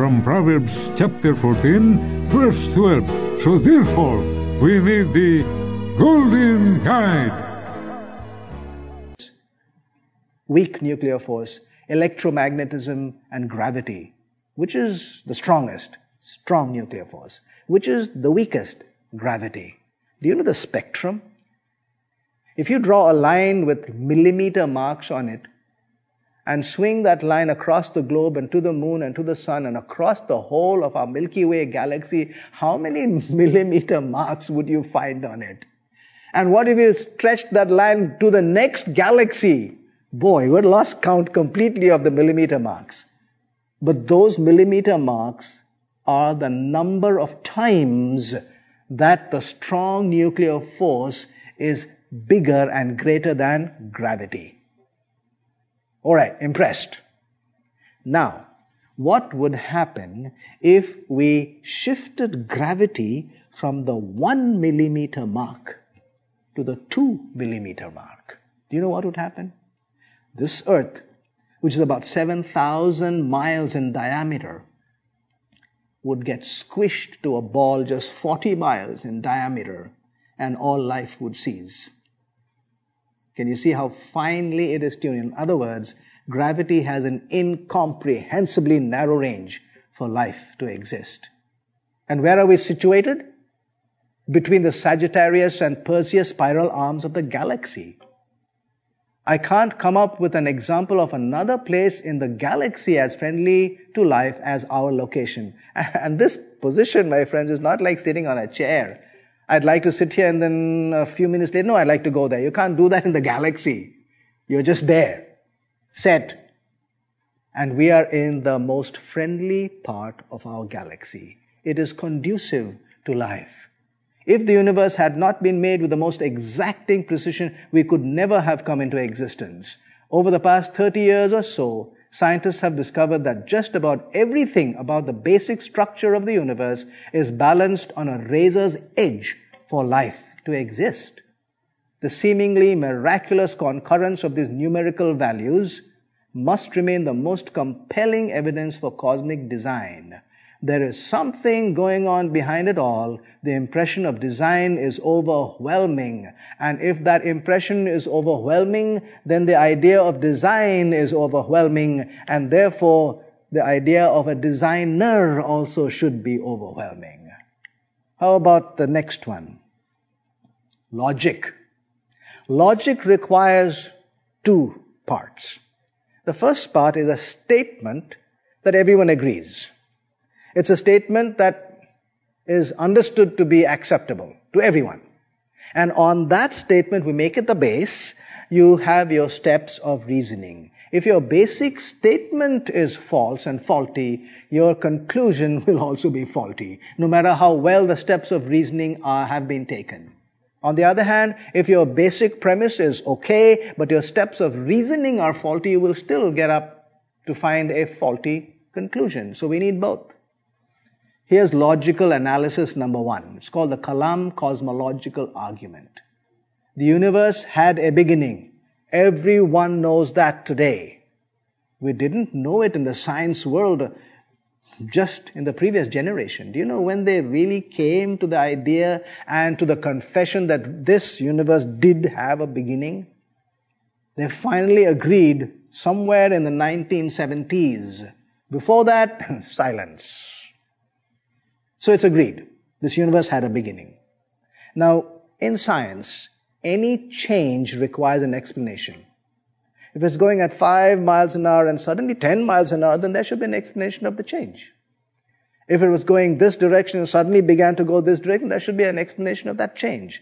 From Proverbs chapter 14, verse 12. So therefore, we need the Golden Guide. weak nuclear force, electromagnetism, and gravity. Which is the strongest? Strong nuclear force. Which is the weakest? Gravity. Do you know the spectrum? If you draw a line with millimeter marks on it and swing that line across the globe and to the moon and to the sun and across the whole of our Milky Way galaxy, how many millimeter marks would you find on it? And what if you stretched that line to the next galaxy? Boy, we'd lost count completely of the millimeter marks. But those millimeter marks are the number of times that the strong nuclear force is bigger and greater than gravity. Alright, impressed. Now, what would happen if we shifted gravity from the one millimeter mark to the two millimeter mark? Do you know what would happen? This earth, which is about 7,000 miles in diameter, would get squished to a ball just 40 miles in diameter and all life would cease. Can you see how finely it is tuned? In other words, gravity has an incomprehensibly narrow range for life to exist. And where are we situated? Between the Sagittarius and Perseus spiral arms of the galaxy. I can't come up with an example of another place in the galaxy as friendly to life as our location. And this position, my friends, is not like sitting on a chair. I'd like to sit here and then a few minutes later, no, I'd like to go there. You can't do that in the galaxy. You're just there, set. And we are in the most friendly part of our galaxy. It is conducive to life. If the universe had not been made with the most exacting precision, we could never have come into existence. Over the past 30 years or so, scientists have discovered that just about everything about the basic structure of the universe is balanced on a razor's edge for life to exist. The seemingly miraculous concurrence of these numerical values must remain the most compelling evidence for cosmic design. There is something going on behind it all. The impression of design is overwhelming. And if that impression is overwhelming, then the idea of design is overwhelming. And therefore, the idea of a designer also should be overwhelming. How about the next one? Logic. Logic requires two parts. The first part is a statement that everyone agrees. It's a statement that is understood to be acceptable to everyone. And on that statement, we make it the base. You have your steps of reasoning. If your basic statement is false and faulty, your conclusion will also be faulty, no matter how well the steps of reasoning are, have been taken. On the other hand, if your basic premise is okay, but your steps of reasoning are faulty, you will still get up to find a faulty conclusion. So we need both. Here's logical analysis number one. It's called the Kalam cosmological argument. The universe had a beginning. Everyone knows that today. We didn't know it in the science world just in the previous generation. Do you know when they really came to the idea and to the confession that this universe did have a beginning? They finally agreed somewhere in the 1970s. Before that, silence. So it's agreed. This universe had a beginning. Now, in science, any change requires an explanation. If it's going at 5 miles an hour and suddenly 10 miles an hour, then there should be an explanation of the change. If it was going this direction and suddenly began to go this direction, there should be an explanation of that change.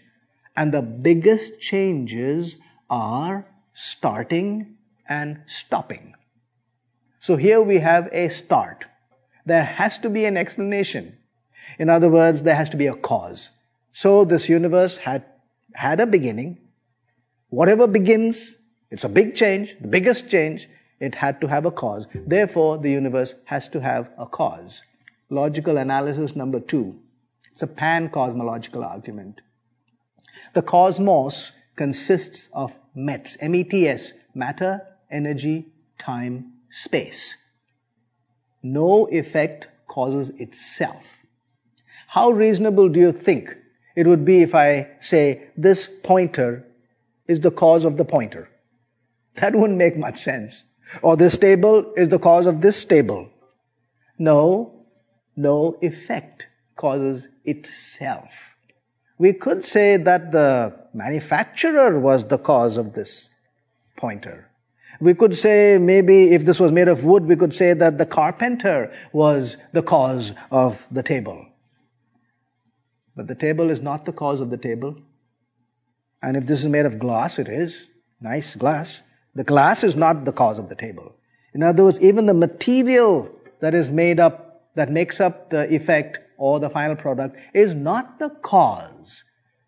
And the biggest changes are starting and stopping. So here we have a start. There has to be an explanation. In other words, there has to be a cause. So this universe had, had a beginning. Whatever begins, it's a big change, the biggest change, it had to have a cause. Therefore, the universe has to have a cause. Logical analysis number two. It's a pan-cosmological argument. The cosmos consists of METS, M-E-T-S, matter, energy, time, space. No effect causes itself. How reasonable do you think it would be if I say this pointer is the cause of the pointer? That wouldn't make much sense. Or this table is the cause of this table. No, no effect causes itself. We could say that the manufacturer was the cause of this pointer. We could say maybe if this was made of wood, we could say that the carpenter was the cause of the table. But the table is not the cause of the table. And if this is made of glass, it is. Nice glass. The glass is not the cause of the table. In other words, even the material that is made up, that makes up the effect or the final product is not the cause.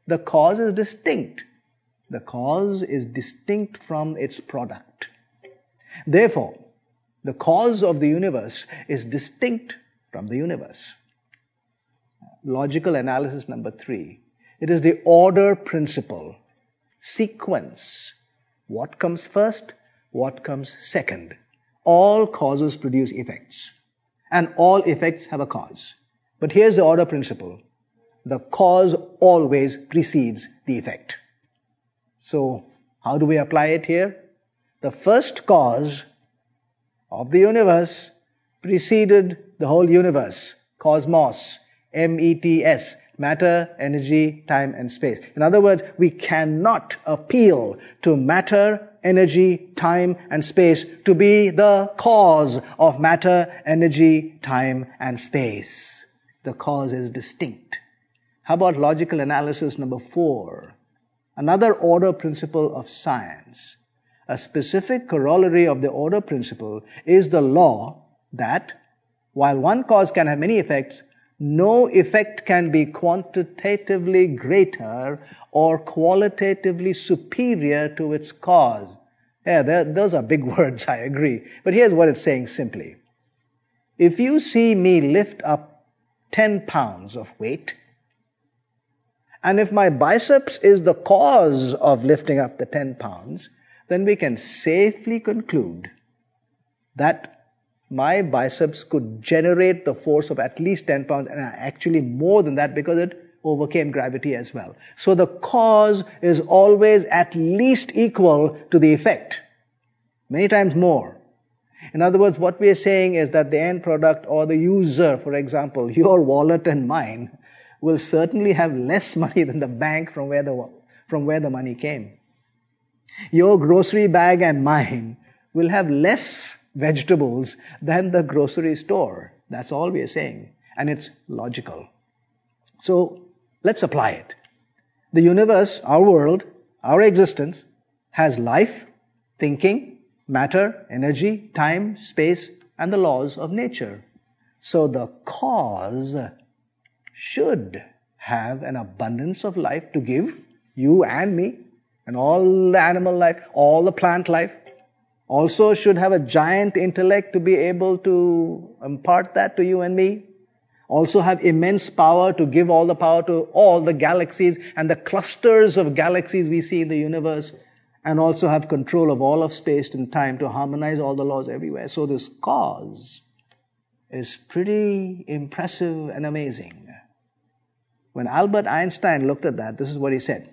The cause is distinct. The cause is distinct from its product. Therefore, the cause of the universe is distinct from the universe logical analysis number three. It is the order principle, sequence. What comes first? What comes second? All causes produce effects, and all effects have a cause. But here's the order principle the cause always precedes the effect. So, how do we apply it here? The first cause of the universe preceded the whole universe, cosmos, M-E-T-S, matter, energy, time, and space. In other words, we cannot appeal to matter, energy, time, and space to be the cause of matter, energy, time, and space. The cause is distinct. How about logical analysis number four? Another order principle of science. A specific corollary of the order principle is the law that while one cause can have many effects, no effect can be quantitatively greater or qualitatively superior to its cause. Yeah, those are big words, I agree. But here's what it's saying simply. If you see me lift up 10 pounds of weight, and if my biceps is the cause of lifting up the 10 pounds, then we can safely conclude that my biceps could generate the force of at least 10 pounds and actually more than that because it overcame gravity as well. So the cause is always at least equal to the effect. Many times more. In other words, what we are saying is that the end product or the user, for example, your wallet and mine, will certainly have less money than the bank from where the, from where the money came. Your grocery bag and mine will have less vegetables than the grocery store. That's all we are saying. And it's logical. So let's apply it. The universe, our world, our existence has life, thinking, matter, energy, time, space, and the laws of nature. So the cause should have an abundance of life to give you and me, and all the animal life, all the plant life, also should have a giant intellect to be able to impart that to you and me. Also have immense power to give all the power to all the galaxies and the clusters of galaxies we see in the universe. And also have control of all of space and time to harmonize all the laws everywhere. So this cause is pretty impressive and amazing. When Albert Einstein looked at that, this is what he said.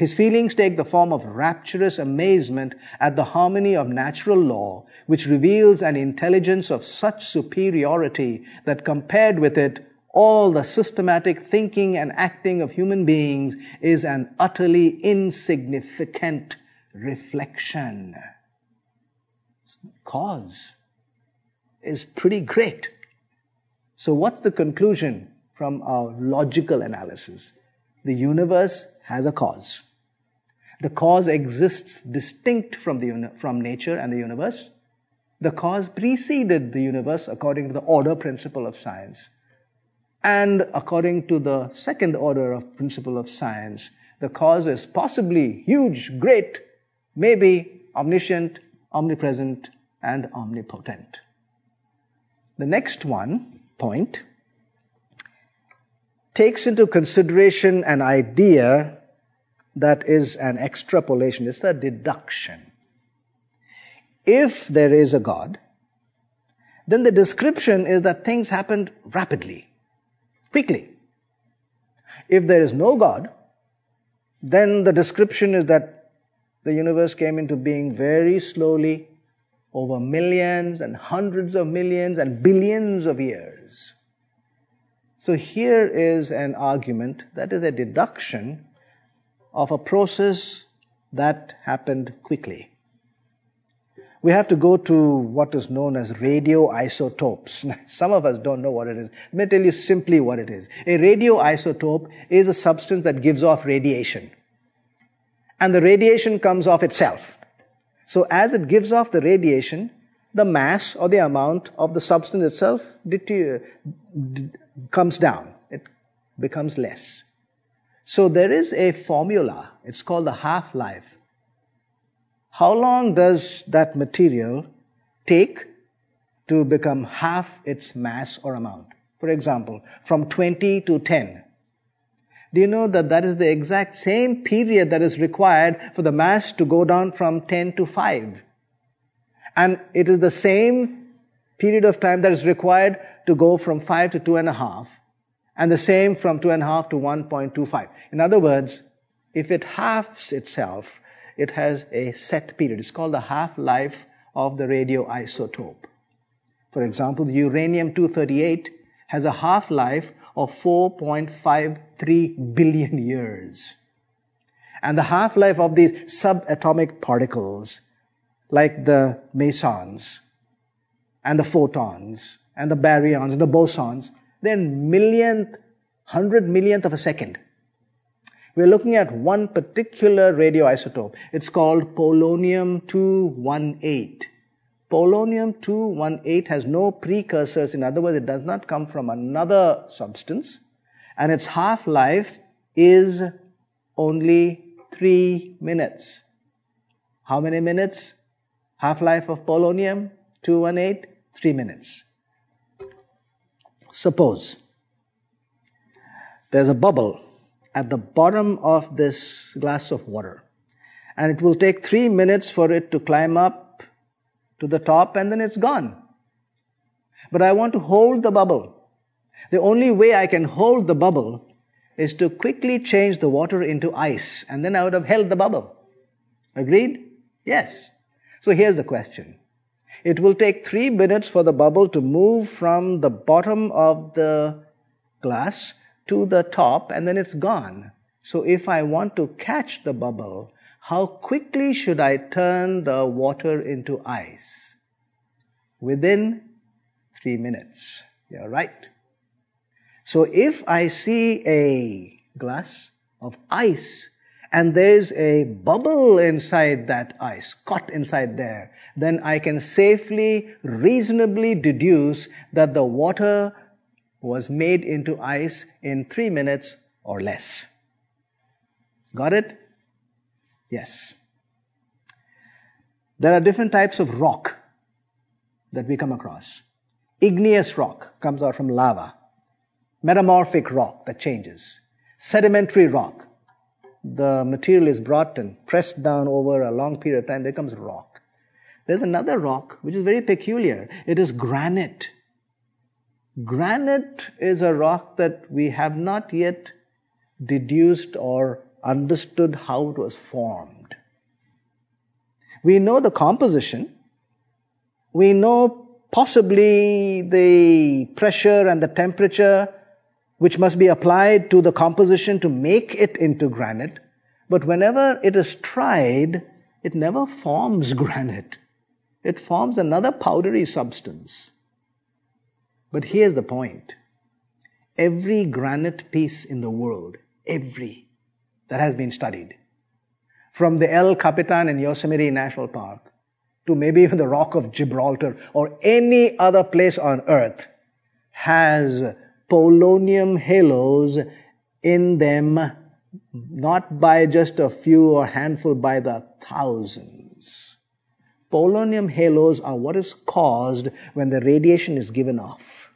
His feelings take the form of rapturous amazement at the harmony of natural law, which reveals an intelligence of such superiority that compared with it, all the systematic thinking and acting of human beings is an utterly insignificant reflection. Cause is pretty great. So, what's the conclusion from our logical analysis? The universe has a cause. The cause exists distinct from, the, from nature and the universe. The cause preceded the universe according to the order principle of science. And according to the second order of principle of science, the cause is possibly huge, great, maybe omniscient, omnipresent, and omnipotent. The next one, point, takes into consideration an idea that is an extrapolation, it's a deduction. If there is a God, then the description is that things happened rapidly, quickly. If there is no God, then the description is that the universe came into being very slowly over millions and hundreds of millions and billions of years. So here is an argument that is a deduction of a process that happened quickly. We have to go to what is known as radioisotopes. Some of us don't know what it is. Let me tell you simply what it is. A radioisotope is a substance that gives off radiation. And the radiation comes off itself. So as it gives off the radiation, the mass or the amount of the substance itself comes down. It becomes less. So there is a formula. It's called the half life. How long does that material take to become half its mass or amount? For example, from 20 to 10. Do you know that that is the exact same period that is required for the mass to go down from 10 to 5? And it is the same period of time that is required to go from 5 to 2.5 and the same from 2.5 to 1.25. In other words, if it halves itself, it has a set period. It's called the half-life of the radioisotope. For example, the uranium-238 has a half-life of 4.53 billion years. And the half-life of these subatomic particles, like the mesons, and the photons, and the baryons, and the bosons, then millionth, hundred millionth of a second. We're looking at one particular radioisotope. It's called polonium-218. Polonium-218 has no precursors. In other words, it does not come from another substance. And its half-life is only three minutes. How many minutes? Half-life of polonium-218? Three minutes. Suppose there's a bubble at the bottom of this glass of water, and it will take three minutes for it to climb up to the top, and then it's gone. But I want to hold the bubble. The only way I can hold the bubble is to quickly change the water into ice, and then I would have held the bubble. Agreed? Yes. So here's the question it will take three minutes for the bubble to move from the bottom of the glass to the top and then it's gone. So if I want to catch the bubble, how quickly should I turn the water into ice? Within three minutes. You're right. So if I see a glass of ice and there's a bubble inside that ice, caught inside there, then I can safely, reasonably deduce that the water was made into ice in three minutes or less. Got it? Yes. There are different types of rock that we come across. Igneous rock comes out from lava. Metamorphic rock that changes. Sedimentary rock. The material is brought and pressed down over a long period of time, becomes rock. There's another rock which is very peculiar. It is granite. Granite is a rock that we have not yet deduced or understood how it was formed. We know the composition. We know possibly the pressure and the temperature which must be applied to the composition to make it into granite. But whenever it is tried, it never forms granite. It forms another powdery substance. But here's the point. Every granite piece in the world, every, that has been studied, from the El Capitan in Yosemite National Park to maybe even the Rock of Gibraltar or any other place on earth, has polonium halos in them, not by just a few or handful, by the thousands. Polonium halos are what is caused when the radiation is given off.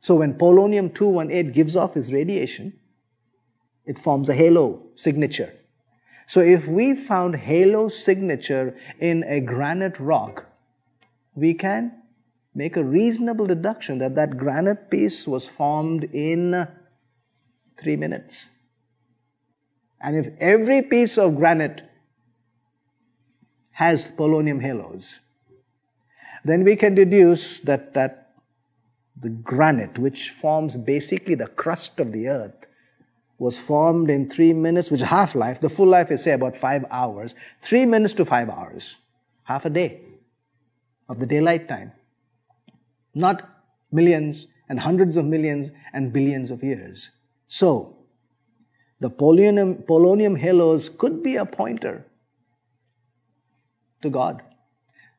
So when polonium 218 gives off its radiation, it forms a halo signature. So if we found halo signature in a granite rock, we can make a reasonable deduction that that granite piece was formed in three minutes. And if every piece of granite has polonium halos, then we can deduce that, that the granite, which forms basically the crust of the earth, was formed in three minutes, which half life. The full life is, say, about five hours. Three minutes to five hours. Half a day of the daylight time. Not millions and hundreds of millions and billions of years. So, the polonium, polonium halos could be a pointer to God.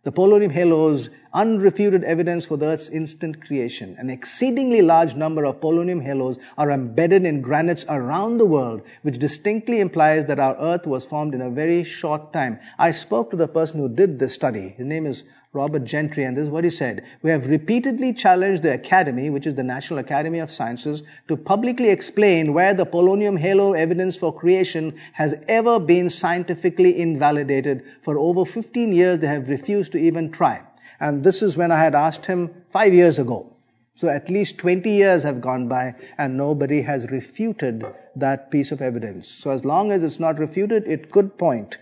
The polonium halos, unrefuted evidence for the Earth's instant creation. An exceedingly large number of polonium halos are embedded in granites around the world, which distinctly implies that our Earth was formed in a very short time. I spoke to the person who did this study. His name is Robert Gentry, and this is what he said. We have repeatedly challenged the Academy, which is the National Academy of Sciences, to publicly explain where the polonium halo evidence for creation has ever been scientifically invalidated. For over 15 years, they have refused to even try. And this is when I had asked him five years ago. So at least 20 years have gone by and nobody has refuted that piece of evidence. So as long as it's not refuted, it could point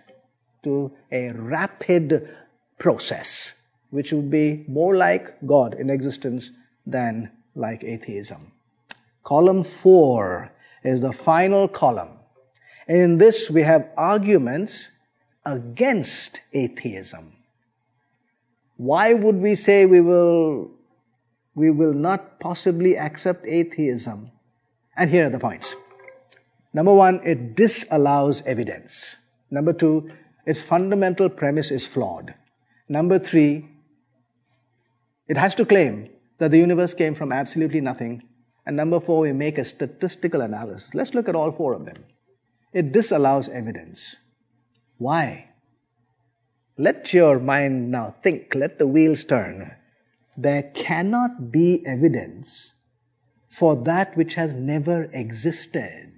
to a rapid process which would be more like God in existence than like atheism. Column 4 is the final column. And in this we have arguments against atheism. Why would we say we will, we will not possibly accept atheism? And here are the points. Number one, it disallows evidence. Number two, its fundamental premise is flawed. Number three, it has to claim that the universe came from absolutely nothing. And number four, we make a statistical analysis. Let's look at all four of them. It disallows evidence. Why? Let your mind now think, let the wheels turn. There cannot be evidence for that which has never existed.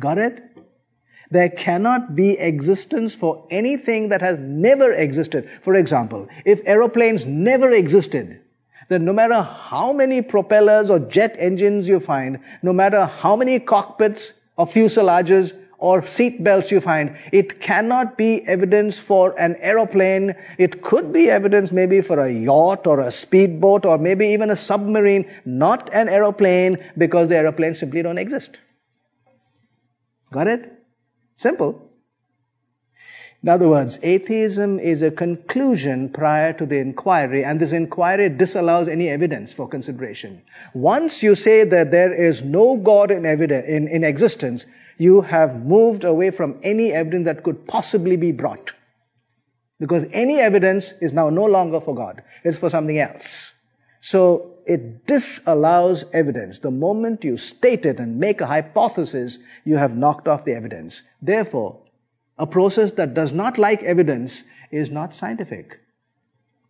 Got it? There cannot be existence for anything that has never existed. For example, if aeroplanes never existed, then no matter how many propellers or jet engines you find, no matter how many cockpits or fuselages or seat belts you find, it cannot be evidence for an aeroplane. It could be evidence maybe for a yacht or a speedboat or maybe even a submarine, not an aeroplane because the aeroplanes simply don't exist. Got it? Simple. In other words, atheism is a conclusion prior to the inquiry, and this inquiry disallows any evidence for consideration. Once you say that there is no God in, evidence, in, in existence, you have moved away from any evidence that could possibly be brought. Because any evidence is now no longer for God, it's for something else. So it disallows evidence. The moment you state it and make a hypothesis, you have knocked off the evidence. Therefore, a process that does not like evidence is not scientific.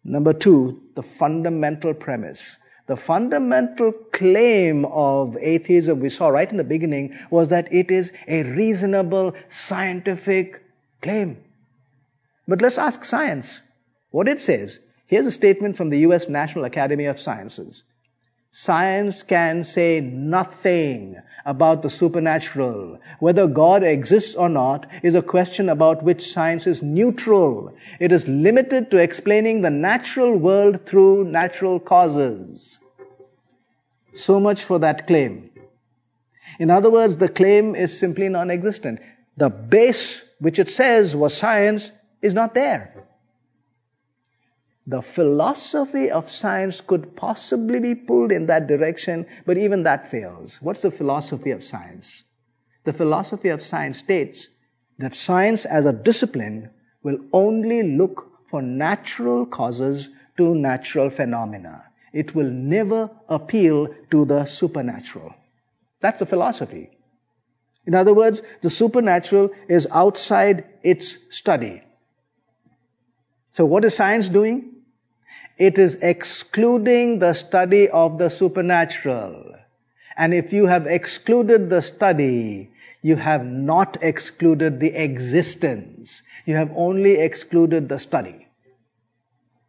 Number two, the fundamental premise. The fundamental claim of atheism we saw right in the beginning was that it is a reasonable scientific claim. But let's ask science what it says. Here's a statement from the US National Academy of Sciences. Science can say nothing about the supernatural. Whether God exists or not is a question about which science is neutral. It is limited to explaining the natural world through natural causes. So much for that claim. In other words, the claim is simply non existent. The base which it says was science is not there. The philosophy of science could possibly be pulled in that direction, but even that fails. What's the philosophy of science? The philosophy of science states that science as a discipline will only look for natural causes to natural phenomena. It will never appeal to the supernatural. That's the philosophy. In other words, the supernatural is outside its study. So what is science doing? It is excluding the study of the supernatural. And if you have excluded the study, you have not excluded the existence. You have only excluded the study.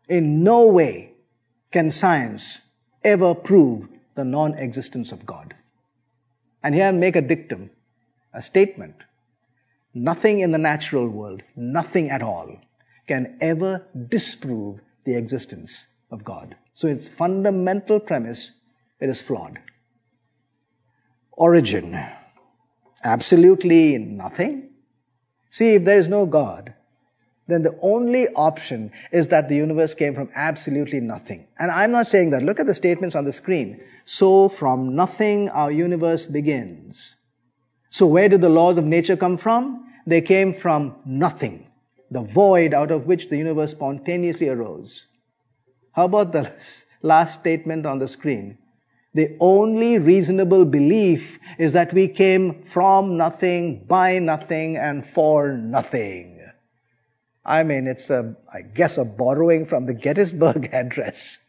In no way can science ever prove the non-existence of God. And here I make a dictum, a statement. Nothing in the natural world, nothing at all, can ever disprove the existence of God. So its fundamental premise, it is flawed. Origin, absolutely nothing. See, if there is no God, then the only option is that the universe came from absolutely nothing. And I'm not saying that. Look at the statements on the screen. So from nothing our universe begins. So where did the laws of nature come from? They came from nothing the void out of which the universe spontaneously arose. How about the last statement on the screen? The only reasonable belief is that we came from nothing, by nothing, and for nothing. I mean, it's a, I guess, a borrowing from the Gettysburg Address.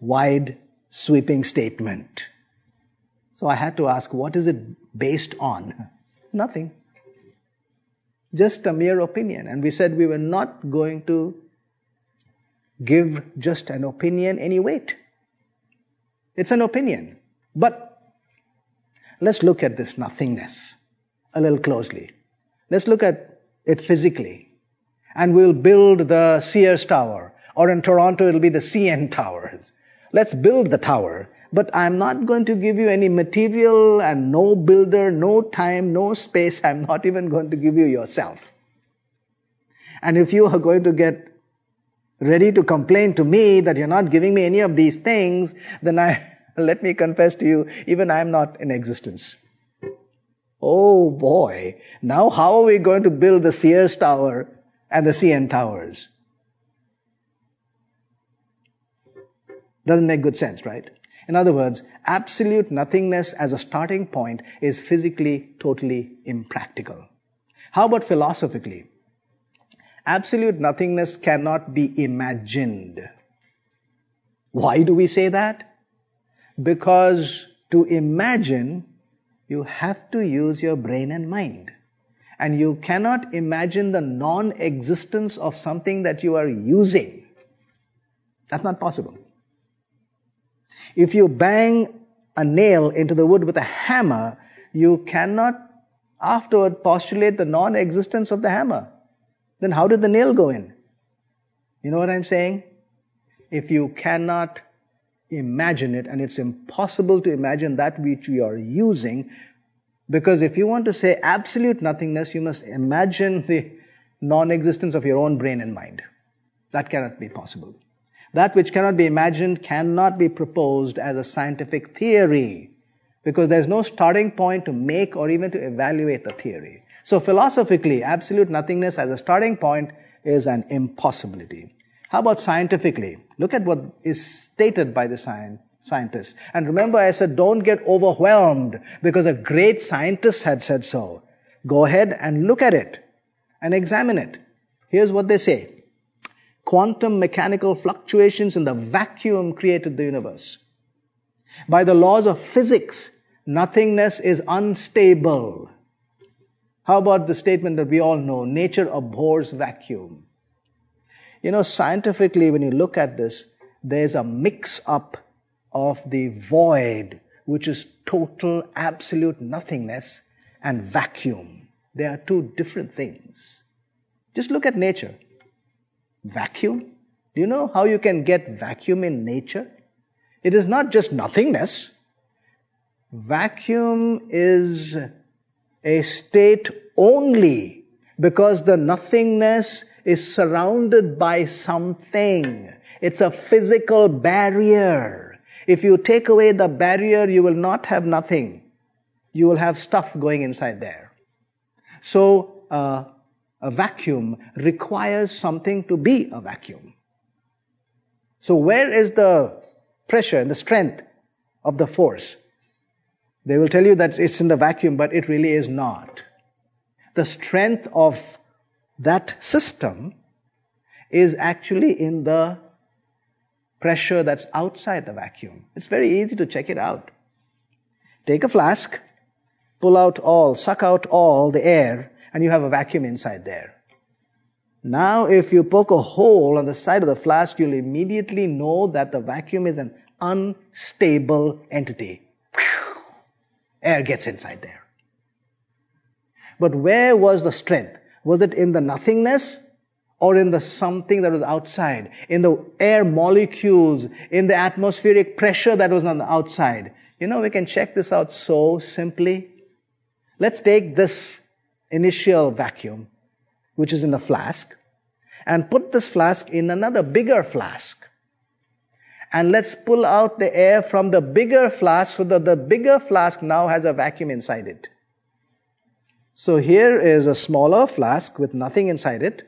Wide, sweeping statement. So I had to ask, what is it based on? Nothing just a mere opinion. And we said we were not going to give just an opinion any weight. It's an opinion. But let's look at this nothingness a little closely. Let's look at it physically. And we'll build the Sears Tower, or in Toronto it'll be the CN Towers. Let's build the tower but I'm not going to give you any material and no builder, no time, no space. I'm not even going to give you yourself. And if you are going to get ready to complain to me that you're not giving me any of these things, then I, let me confess to you, even I'm not in existence. Oh boy. Now how are we going to build the Sears Tower and the CN Towers? Doesn't make good sense, right? In other words, absolute nothingness as a starting point is physically totally impractical. How about philosophically? Absolute nothingness cannot be imagined. Why do we say that? Because to imagine, you have to use your brain and mind. And you cannot imagine the non-existence of something that you are using. That's not possible. If you bang a nail into the wood with a hammer, you cannot afterward postulate the non existence of the hammer. Then how did the nail go in? You know what I'm saying? If you cannot imagine it, and it's impossible to imagine that which you are using, because if you want to say absolute nothingness, you must imagine the non existence of your own brain and mind. That cannot be possible. That which cannot be imagined cannot be proposed as a scientific theory because there's no starting point to make or even to evaluate the theory. So philosophically, absolute nothingness as a starting point is an impossibility. How about scientifically? Look at what is stated by the science, scientists. And remember, I said, don't get overwhelmed because a great scientist had said so. Go ahead and look at it and examine it. Here's what they say quantum mechanical fluctuations in the vacuum created the universe. By the laws of physics, nothingness is unstable. How about the statement that we all know nature abhors vacuum? You know, scientifically, when you look at this, there's a mix up of the void, which is total, absolute nothingness, and vacuum. They are two different things. Just look at nature. Vacuum? Do you know how you can get vacuum in nature? It is not just nothingness. Vacuum is a state only because the nothingness is surrounded by something. It's a physical barrier. If you take away the barrier, you will not have nothing. You will have stuff going inside there. So, uh, a vacuum requires something to be a vacuum. So where is the pressure and the strength of the force? They will tell you that it's in the vacuum, but it really is not. The strength of that system is actually in the pressure that's outside the vacuum. It's very easy to check it out. Take a flask, pull out all, suck out all the air, and you have a vacuum inside there. Now, if you poke a hole on the side of the flask, you'll immediately know that the vacuum is an unstable entity. Air gets inside there. But where was the strength? Was it in the nothingness or in the something that was outside? In the air molecules, in the atmospheric pressure that was on the outside? You know, we can check this out so simply. Let's take this initial vacuum, which is in the flask, and put this flask in another bigger flask. And let's pull out the air from the bigger flask so that the bigger flask now has a vacuum inside it. So here is a smaller flask with nothing inside it,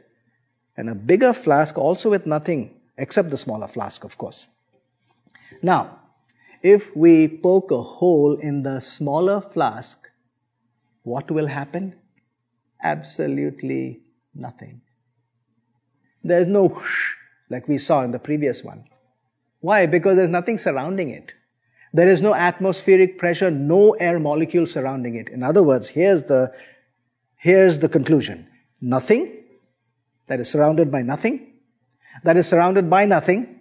and a bigger flask also with nothing except the smaller flask, of course. Now, if we poke a hole in the smaller flask, what will happen? Absolutely nothing. There's no whoosh like we saw in the previous one. Why? Because there's nothing surrounding it. There is no atmospheric pressure, no air molecule surrounding it. In other words, here's the, here's the conclusion. Nothing that is surrounded by nothing, that is surrounded by nothing,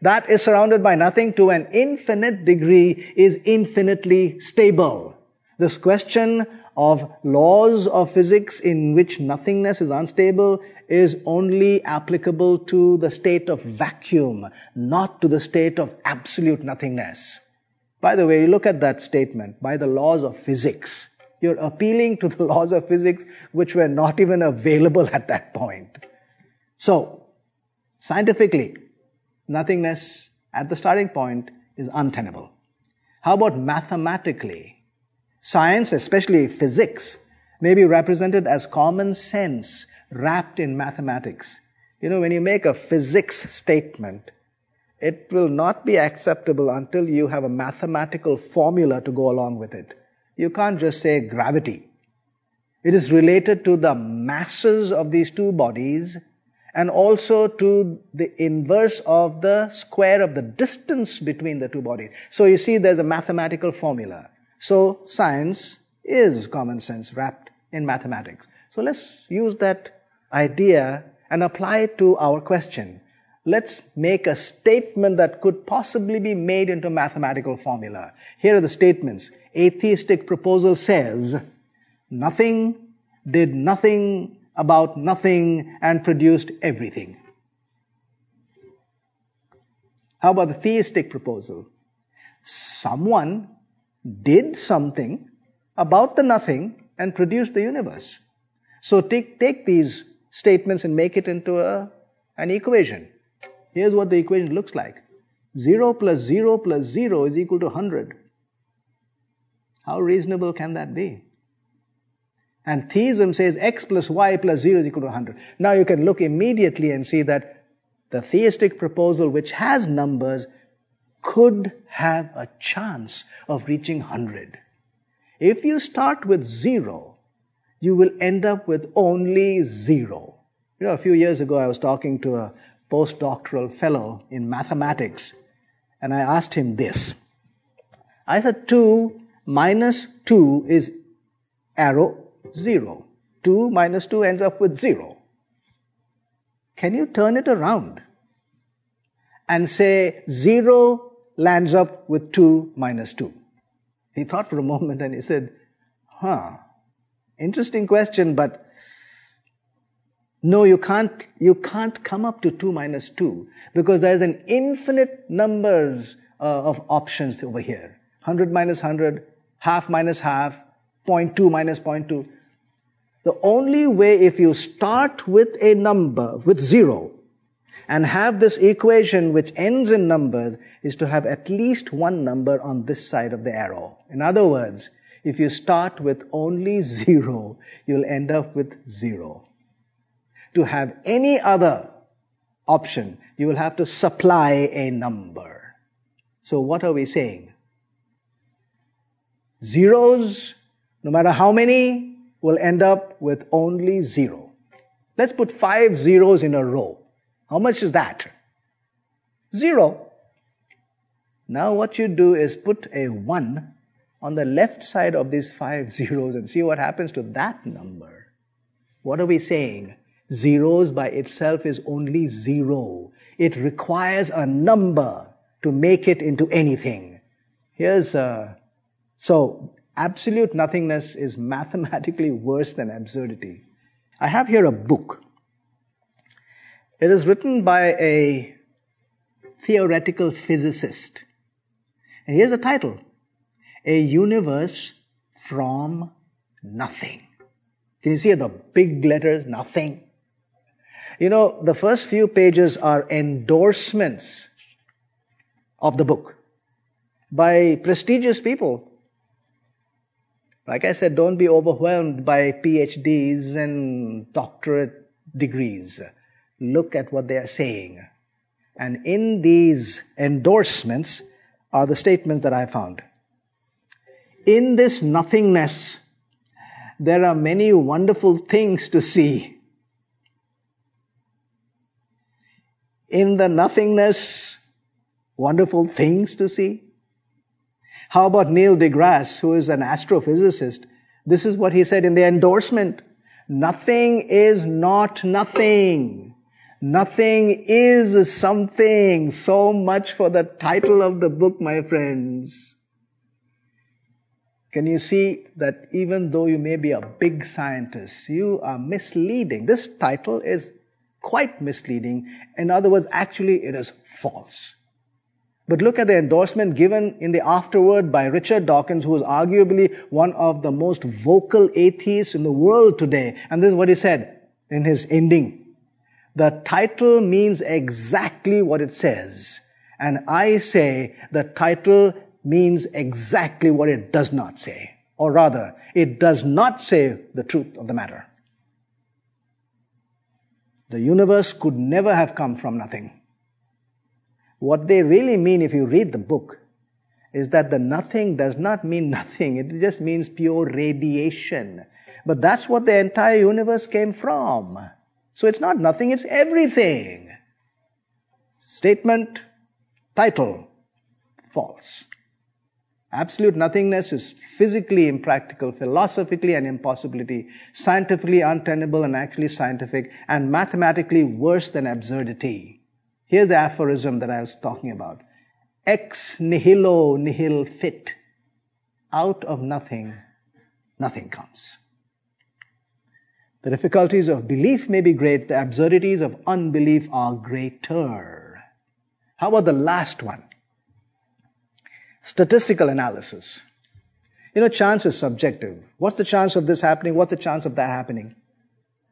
that is surrounded by nothing to an infinite degree is infinitely stable. This question of laws of physics in which nothingness is unstable is only applicable to the state of vacuum, not to the state of absolute nothingness. By the way, you look at that statement, by the laws of physics. You're appealing to the laws of physics which were not even available at that point. So, scientifically, nothingness at the starting point is untenable. How about mathematically? Science, especially physics, may be represented as common sense wrapped in mathematics. You know, when you make a physics statement, it will not be acceptable until you have a mathematical formula to go along with it. You can't just say gravity. It is related to the masses of these two bodies and also to the inverse of the square of the distance between the two bodies. So you see there's a mathematical formula. So science is common sense wrapped in mathematics. So let's use that idea and apply it to our question. Let's make a statement that could possibly be made into mathematical formula. Here are the statements. Atheistic proposal says, nothing did nothing about nothing and produced everything. How about the theistic proposal? Someone did something about the nothing and produced the universe. So take, take these statements and make it into a, an equation. Here's what the equation looks like 0 plus 0 plus 0 is equal to 100. How reasonable can that be? And theism says x plus y plus 0 is equal to 100. Now you can look immediately and see that the theistic proposal, which has numbers, could have a chance of reaching 100. If you start with zero, you will end up with only zero. You know, a few years ago, I was talking to a postdoctoral fellow in mathematics, and I asked him this. I said, 2 minus 2 is arrow 0. 2 minus 2 ends up with 0. Can you turn it around and say 0 lands up with 2 minus 2? He thought for a moment and he said, huh, interesting question, but no, you can't, you can't come up to 2 minus 2 because there's an infinite numbers uh, of options over here. 100 minus 100, half minus half, 0.2 minus 0.2. The only way if you start with a number, with zero, and have this equation which ends in numbers is to have at least one number on this side of the arrow. In other words, if you start with only zero, you'll end up with zero. To have any other option, you will have to supply a number. So what are we saying? Zeros, no matter how many, will end up with only zero. Let's put five zeros in a row. How much is that? Zero. Now what you do is put a one on the left side of these five zeros and see what happens to that number. What are we saying? Zeros by itself is only zero. It requires a number to make it into anything. Here's a, so absolute nothingness is mathematically worse than absurdity. I have here a book. It is written by a theoretical physicist. And here's the title A Universe from Nothing. Can you see the big letters, nothing? You know, the first few pages are endorsements of the book by prestigious people like I said, don't be overwhelmed by PhDs and doctorate degrees. Look at what they are saying. And in these endorsements are the statements that I found. In this nothingness, there are many wonderful things to see. In the nothingness, wonderful things to see. How about Neil deGrasse, who is an astrophysicist? This is what he said in the endorsement. Nothing is not nothing. Nothing is something. So much for the title of the book, my friends. Can you see that even though you may be a big scientist, you are misleading? This title is quite misleading. In other words, actually it is false. But look at the endorsement given in the afterword by Richard Dawkins, who is arguably one of the most vocal atheists in the world today. And this is what he said in his ending. The title means exactly what it says. And I say the title means exactly what it does not say. Or rather, it does not say the truth of the matter. The universe could never have come from nothing. What they really mean, if you read the book, is that the nothing does not mean nothing. It just means pure radiation. But that's what the entire universe came from. So it's not nothing, it's everything. Statement, title, false. Absolute nothingness is physically impractical, philosophically an impossibility, scientifically untenable and actually scientific, and mathematically worse than absurdity. Here's the aphorism that I was talking about. Ex nihilo nihil fit. Out of nothing, nothing comes. The difficulties of belief may be great, the absurdities of unbelief are greater. How about the last one? Statistical analysis. You know, chance is subjective. What's the chance of this happening? What's the chance of that happening?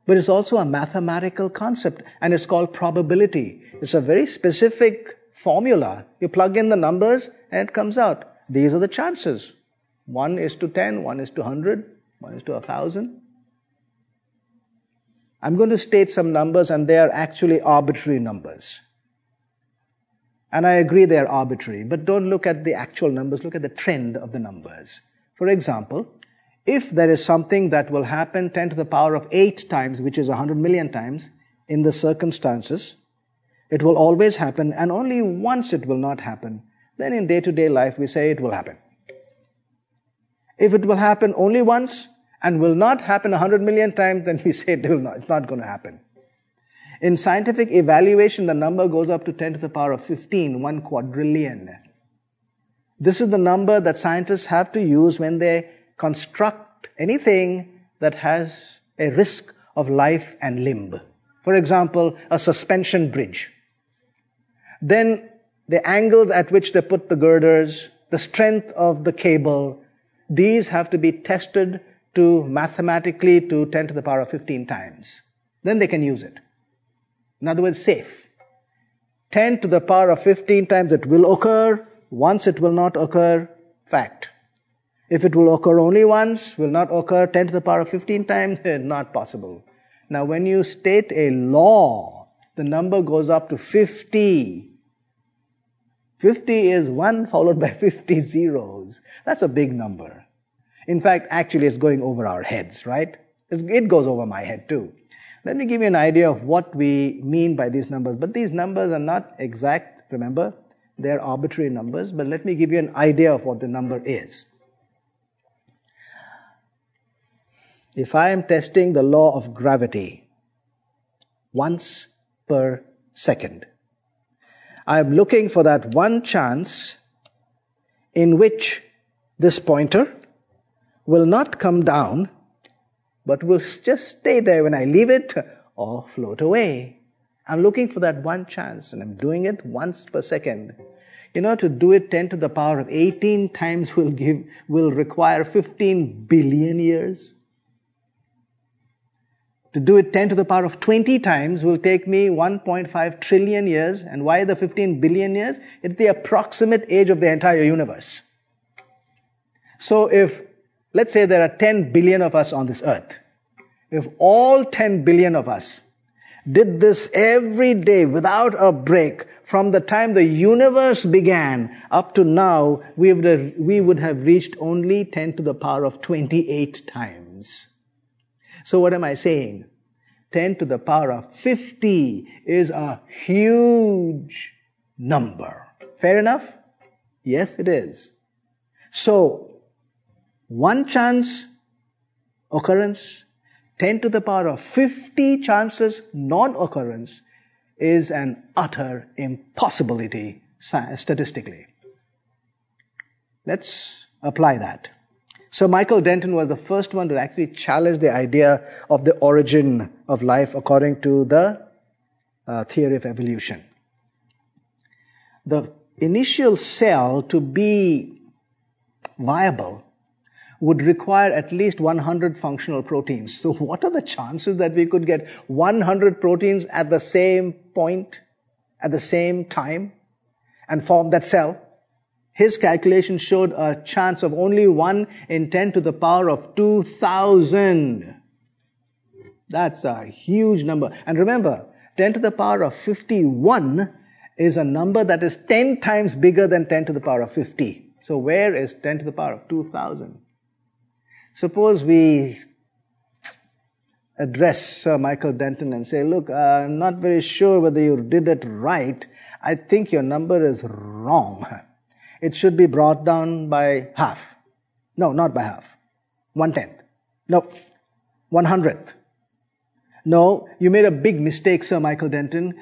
But it's also a mathematical concept and it's called probability. It's a very specific formula. You plug in the numbers and it comes out. These are the chances. 1 is to 10, 1 is to 100, 1 is to 1000. I'm going to state some numbers and they are actually arbitrary numbers. And I agree they are arbitrary, but don't look at the actual numbers, look at the trend of the numbers. For example, if there is something that will happen 10 to the power of 8 times, which is 100 million times, in the circumstances, it will always happen, and only once it will not happen. Then in day to day life, we say it will happen. If it will happen only once and will not happen 100 million times, then we say it will not, it's not going to happen. In scientific evaluation, the number goes up to 10 to the power of 15, one quadrillion. This is the number that scientists have to use when they construct anything that has a risk of life and limb. For example, a suspension bridge. Then the angles at which they put the girders, the strength of the cable, these have to be tested to mathematically to 10 to the power of 15 times. Then they can use it. In other words, safe. 10 to the power of 15 times it will occur, once it will not occur, fact. If it will occur only once, will not occur 10 to the power of 15 times, not possible. Now, when you state a law, the number goes up to 50. 50 is 1 followed by 50 zeros. That's a big number. In fact, actually, it's going over our heads, right? It goes over my head too. Let me give you an idea of what we mean by these numbers. But these numbers are not exact, remember? They're arbitrary numbers, but let me give you an idea of what the number is. If I am testing the law of gravity once per second, I am looking for that one chance in which this pointer will not come down, but will just stay there when I leave it or float away. I'm looking for that one chance and I'm doing it once per second. You know, to do it 10 to the power of 18 times will give, will require 15 billion years. To do it 10 to the power of 20 times will take me 1.5 trillion years. And why the 15 billion years? It's the approximate age of the entire universe. So if, let's say there are 10 billion of us on this earth. If all 10 billion of us did this every day without a break from the time the universe began up to now, we would have, we would have reached only 10 to the power of 28 times. So what am I saying? 10 to the power of 50 is a huge number. Fair enough? Yes, it is. So, one chance occurrence, 10 to the power of 50 chances non-occurrence is an utter impossibility statistically. Let's apply that. So Michael Denton was the first one to actually challenge the idea of the origin of life according to the uh, theory of evolution. The initial cell to be viable would require at least 100 functional proteins. So what are the chances that we could get 100 proteins at the same point, at the same time, and form that cell? His calculation showed a chance of only 1 in 10 to the power of 2000. That's a huge number. And remember, 10 to the power of 51 is a number that is 10 times bigger than 10 to the power of 50. So where is 10 to the power of 2000? Suppose we address Sir Michael Denton and say, look, uh, I'm not very sure whether you did it right. I think your number is wrong it should be brought down by half. No, not by half. One tenth. No, one hundredth. No, you made a big mistake, Sir Michael Denton.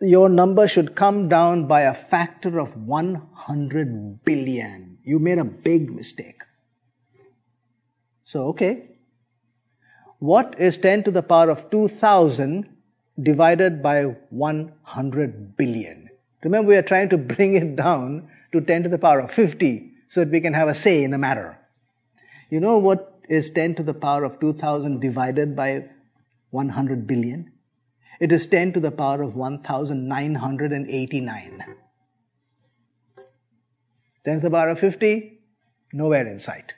Your number should come down by a factor of 100 billion. You made a big mistake. So, okay. What is 10 to the power of 2000 divided by 100 billion? Remember, we are trying to bring it down to 10 to the power of 50 so that we can have a say in the matter. You know what is 10 to the power of 2000 divided by 100 billion? It is 10 to the power of 1989. 10 to the power of 50? Nowhere in sight.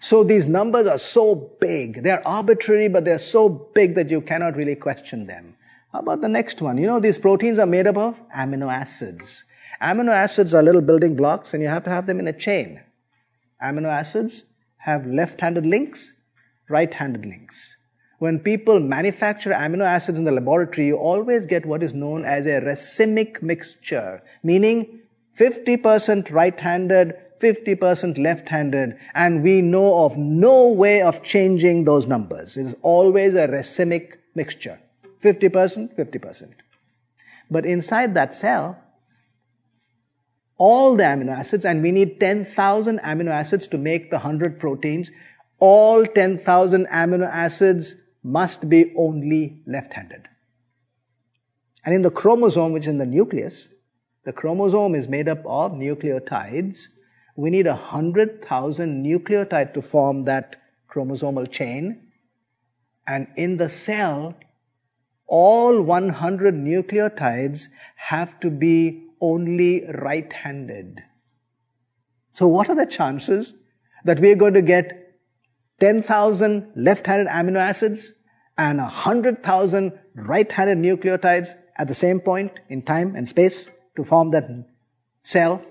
So these numbers are so big. They're arbitrary, but they're so big that you cannot really question them. How about the next one? You know, these proteins are made up of amino acids. Amino acids are little building blocks and you have to have them in a chain. Amino acids have left handed links, right handed links. When people manufacture amino acids in the laboratory, you always get what is known as a racemic mixture, meaning 50% right handed, 50% left handed, and we know of no way of changing those numbers. It is always a racemic mixture 50%, 50%. But inside that cell, all the amino acids, and we need 10,000 amino acids to make the 100 proteins. All 10,000 amino acids must be only left handed. And in the chromosome, which is in the nucleus, the chromosome is made up of nucleotides. We need 100,000 nucleotides to form that chromosomal chain. And in the cell, all 100 nucleotides have to be only right handed. So, what are the chances that we are going to get 10,000 left handed amino acids and 100,000 right handed nucleotides at the same point in time and space to form that cell?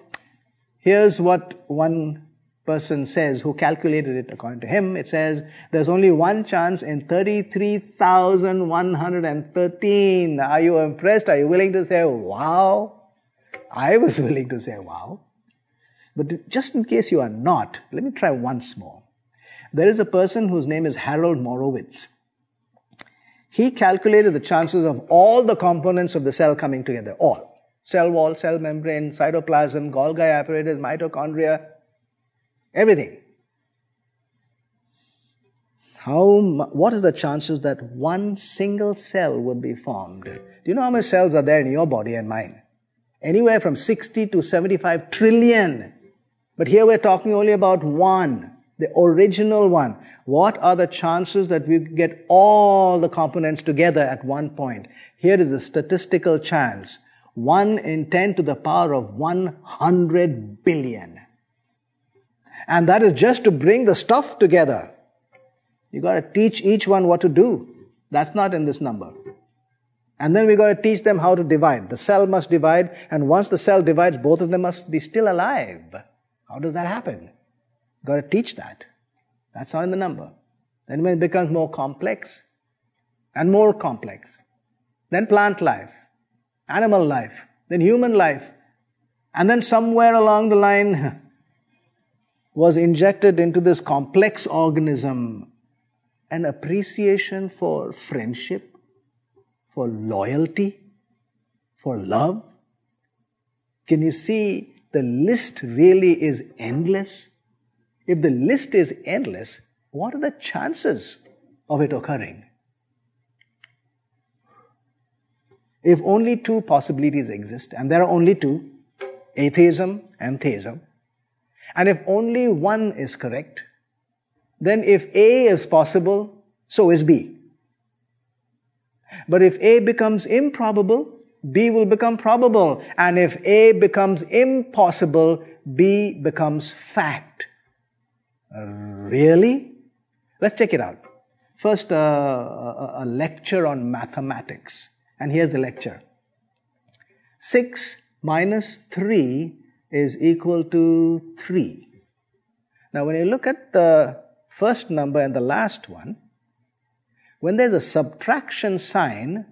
Here's what one person says who calculated it according to him. It says there's only one chance in 33,113. Are you impressed? Are you willing to say wow? I was willing to say wow. But just in case you are not, let me try once more. There is a person whose name is Harold Morowitz. He calculated the chances of all the components of the cell coming together, all. Cell wall, cell membrane, cytoplasm, Golgi apparatus, mitochondria, everything. How, what is the chances that one single cell would be formed? Do you know how many cells are there in your body and mine? Anywhere from 60 to 75 trillion. But here we're talking only about one, the original one. What are the chances that we get all the components together at one point? Here is a statistical chance. 1 in 10 to the power of 100 billion. And that is just to bring the stuff together. You gotta teach each one what to do. That's not in this number. And then we got to teach them how to divide. The cell must divide, and once the cell divides, both of them must be still alive. How does that happen? Got to teach that. That's not in the number. Then when it becomes more complex and more complex, then plant life, animal life, then human life, and then somewhere along the line was injected into this complex organism an appreciation for friendship, for loyalty, for love? Can you see the list really is endless? If the list is endless, what are the chances of it occurring? If only two possibilities exist, and there are only two atheism and theism, and if only one is correct, then if A is possible, so is B. But if A becomes improbable, B will become probable. And if A becomes impossible, B becomes fact. Really? Let's check it out. First, uh, a, a lecture on mathematics. And here's the lecture 6 minus 3 is equal to 3. Now, when you look at the first number and the last one, when there's a subtraction sign,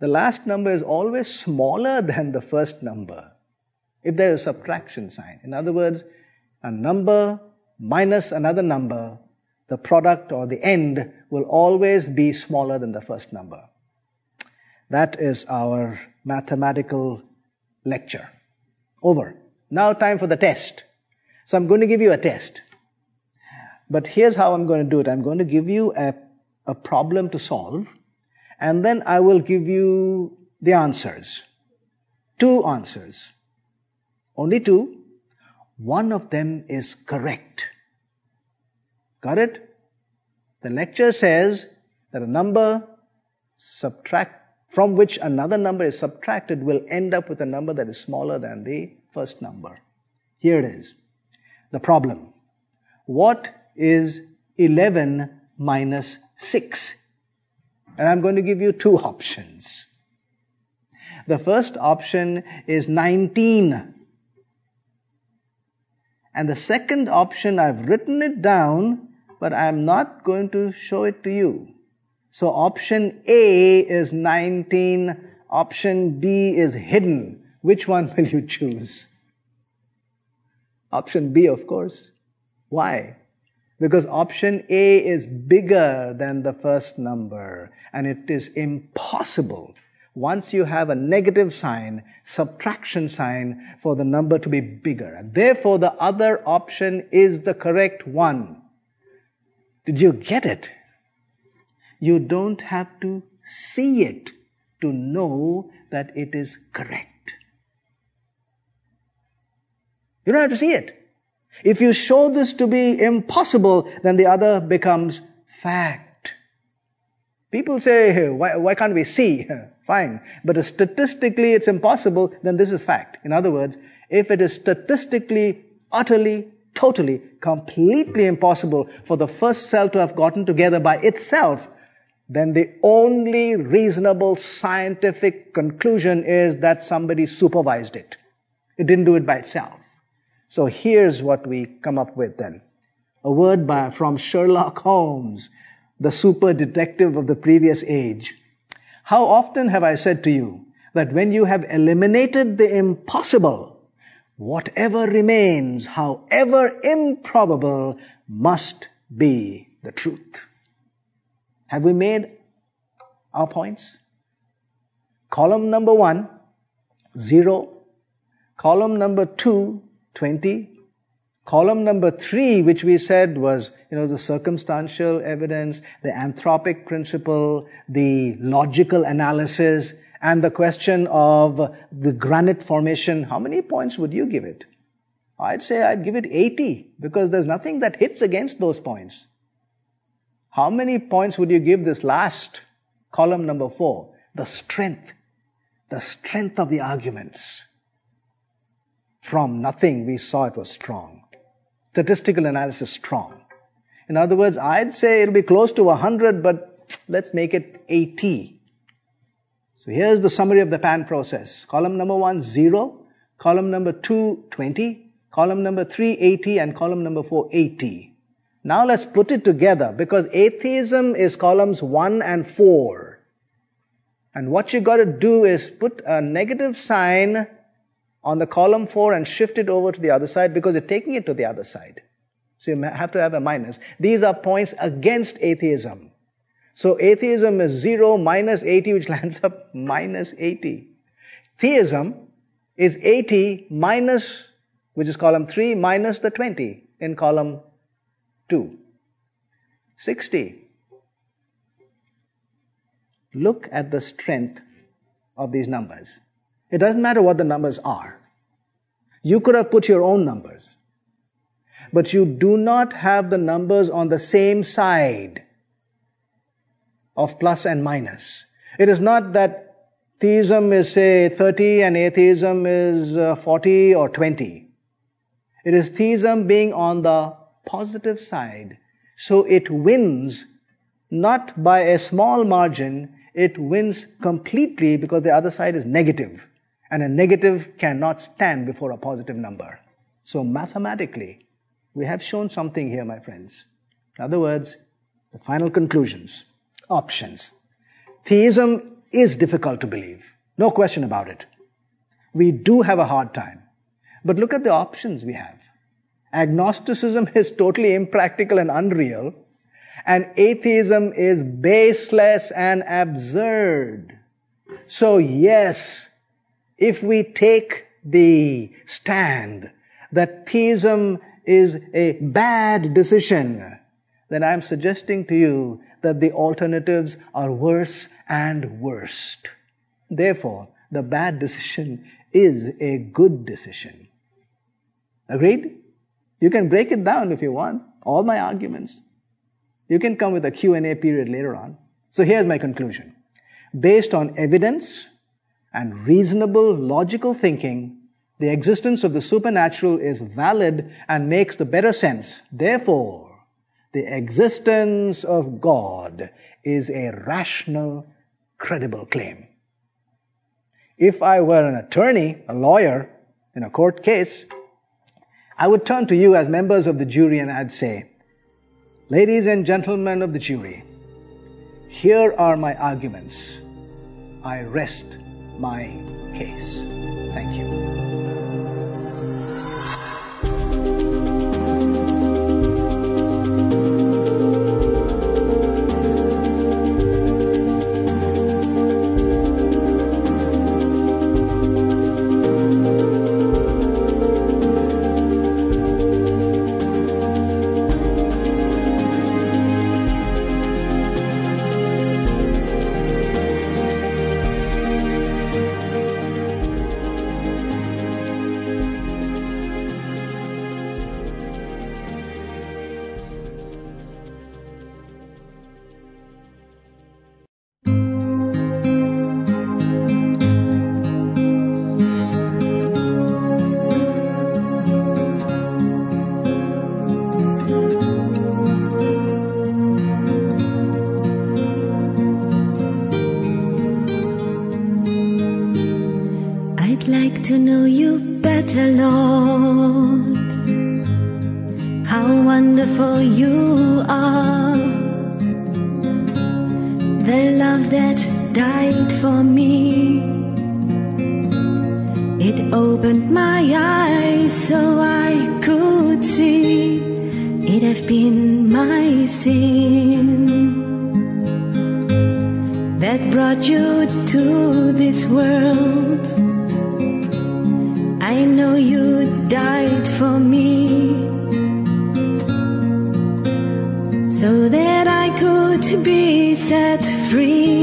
the last number is always smaller than the first number. If there's a subtraction sign. In other words, a number minus another number, the product or the end will always be smaller than the first number. That is our mathematical lecture. Over. Now time for the test. So I'm going to give you a test. But here's how I'm going to do it. I'm going to give you a a problem to solve, and then I will give you the answers. Two answers. Only two. One of them is correct. Got it? The lecture says that a number subtract from which another number is subtracted will end up with a number that is smaller than the first number. Here it is. The problem. What is 11 minus 6. And I'm going to give you two options. The first option is 19. And the second option, I've written it down, but I'm not going to show it to you. So option A is 19, option B is hidden. Which one will you choose? Option B, of course. Why? Because option A is bigger than the first number and it is impossible once you have a negative sign, subtraction sign for the number to be bigger. And therefore, the other option is the correct one. Did you get it? You don't have to see it to know that it is correct. You don't have to see it. If you show this to be impossible, then the other becomes fact. People say, why, why can't we see? Fine. But statistically it's impossible, then this is fact. In other words, if it is statistically, utterly, totally, completely impossible for the first cell to have gotten together by itself, then the only reasonable scientific conclusion is that somebody supervised it. It didn't do it by itself. So here's what we come up with then. A word by, from Sherlock Holmes, the super detective of the previous age. How often have I said to you that when you have eliminated the impossible, whatever remains, however improbable, must be the truth. Have we made our points? Column number one, zero. Column number two, 20. Column number three, which we said was, you know, the circumstantial evidence, the anthropic principle, the logical analysis, and the question of the granite formation. How many points would you give it? I'd say I'd give it 80 because there's nothing that hits against those points. How many points would you give this last column number four? The strength, the strength of the arguments. From nothing, we saw it was strong statistical analysis strong. In other words, I'd say it'll be close to 100, but let's make it 80. So here's the summary of the PAN process. Column number one, 0. Column number two, 20. Column number three, 80. And column number four, 80. Now let's put it together because atheism is columns 1 and 4. And what you got to do is put a negative sign on the column 4 and shift it over to the other side because you're taking it to the other side. So you have to have a minus. These are points against atheism. So atheism is 0 minus 80 which lands up minus 80. Theism is 80 minus, which is column 3, minus the 20 in column 2. 60. Look at the strength of these numbers. It doesn't matter what the numbers are. You could have put your own numbers. But you do not have the numbers on the same side of plus and minus. It is not that theism is say 30 and atheism is uh, 40 or 20. It is theism being on the positive side. So it wins not by a small margin, it wins completely because the other side is negative and a negative cannot stand before a positive number. So mathematically, we have shown something here, my friends. In other words, the final conclusions, options. Theism is difficult to believe. No question about it. We do have a hard time. But look at the options we have. Agnosticism is totally impractical and unreal, and atheism is baseless and absurd. So yes, if we take the stand that theism is a bad decision, then I'm suggesting to you that the alternatives are worse and worst. Therefore, the bad decision is a good decision. Agreed? You can break it down if you want, all my arguments. You can come with a Q&A period later on. So here's my conclusion. Based on evidence, and reasonable logical thinking, the existence of the supernatural is valid and makes the better sense. Therefore, the existence of God is a rational, credible claim. If I were an attorney, a lawyer, in a court case, I would turn to you as members of the jury and I'd say, Ladies and gentlemen of the jury, here are my arguments. I rest my case. Thank you. For you are. The love that died for me, it opened my eyes so I could see. It have been my sin that brought you so that I could be set free.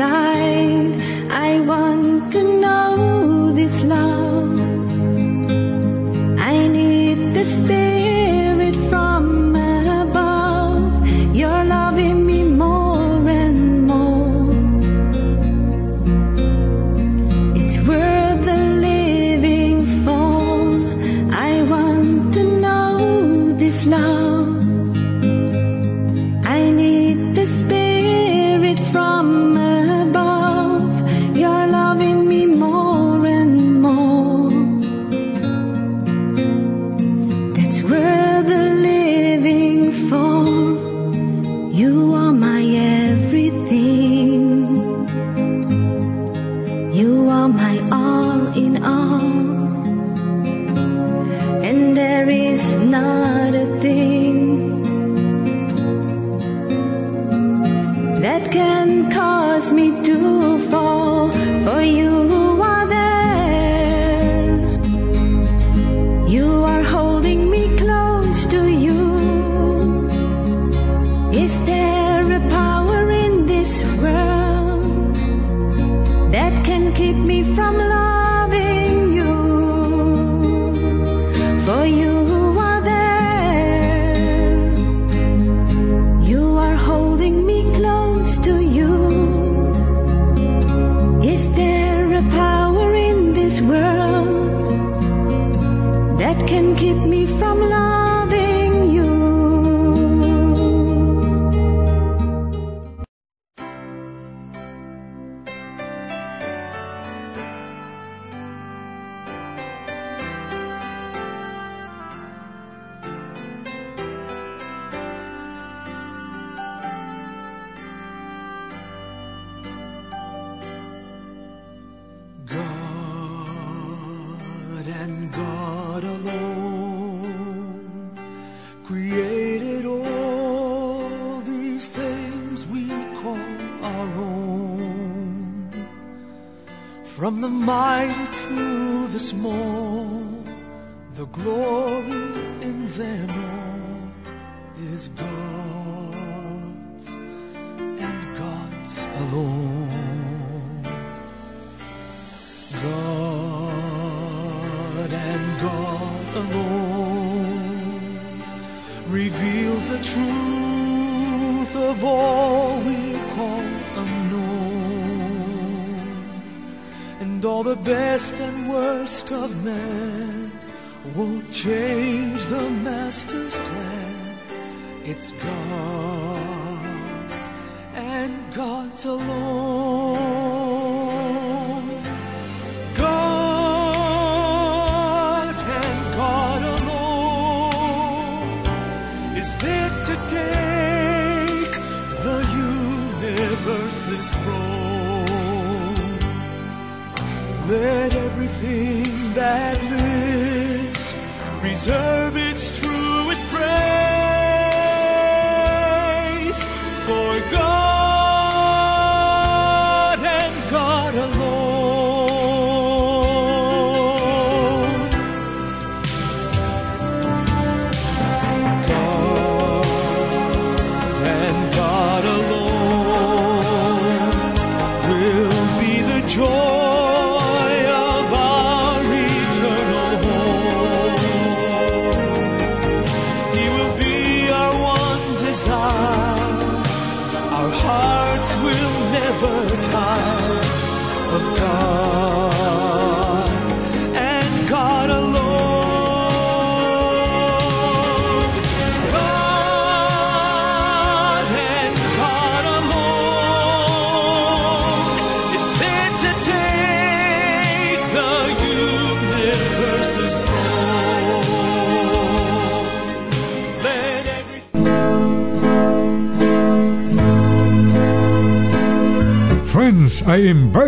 Are there. Best and worst of men won't change the Master's plan. It's God's and God's alone.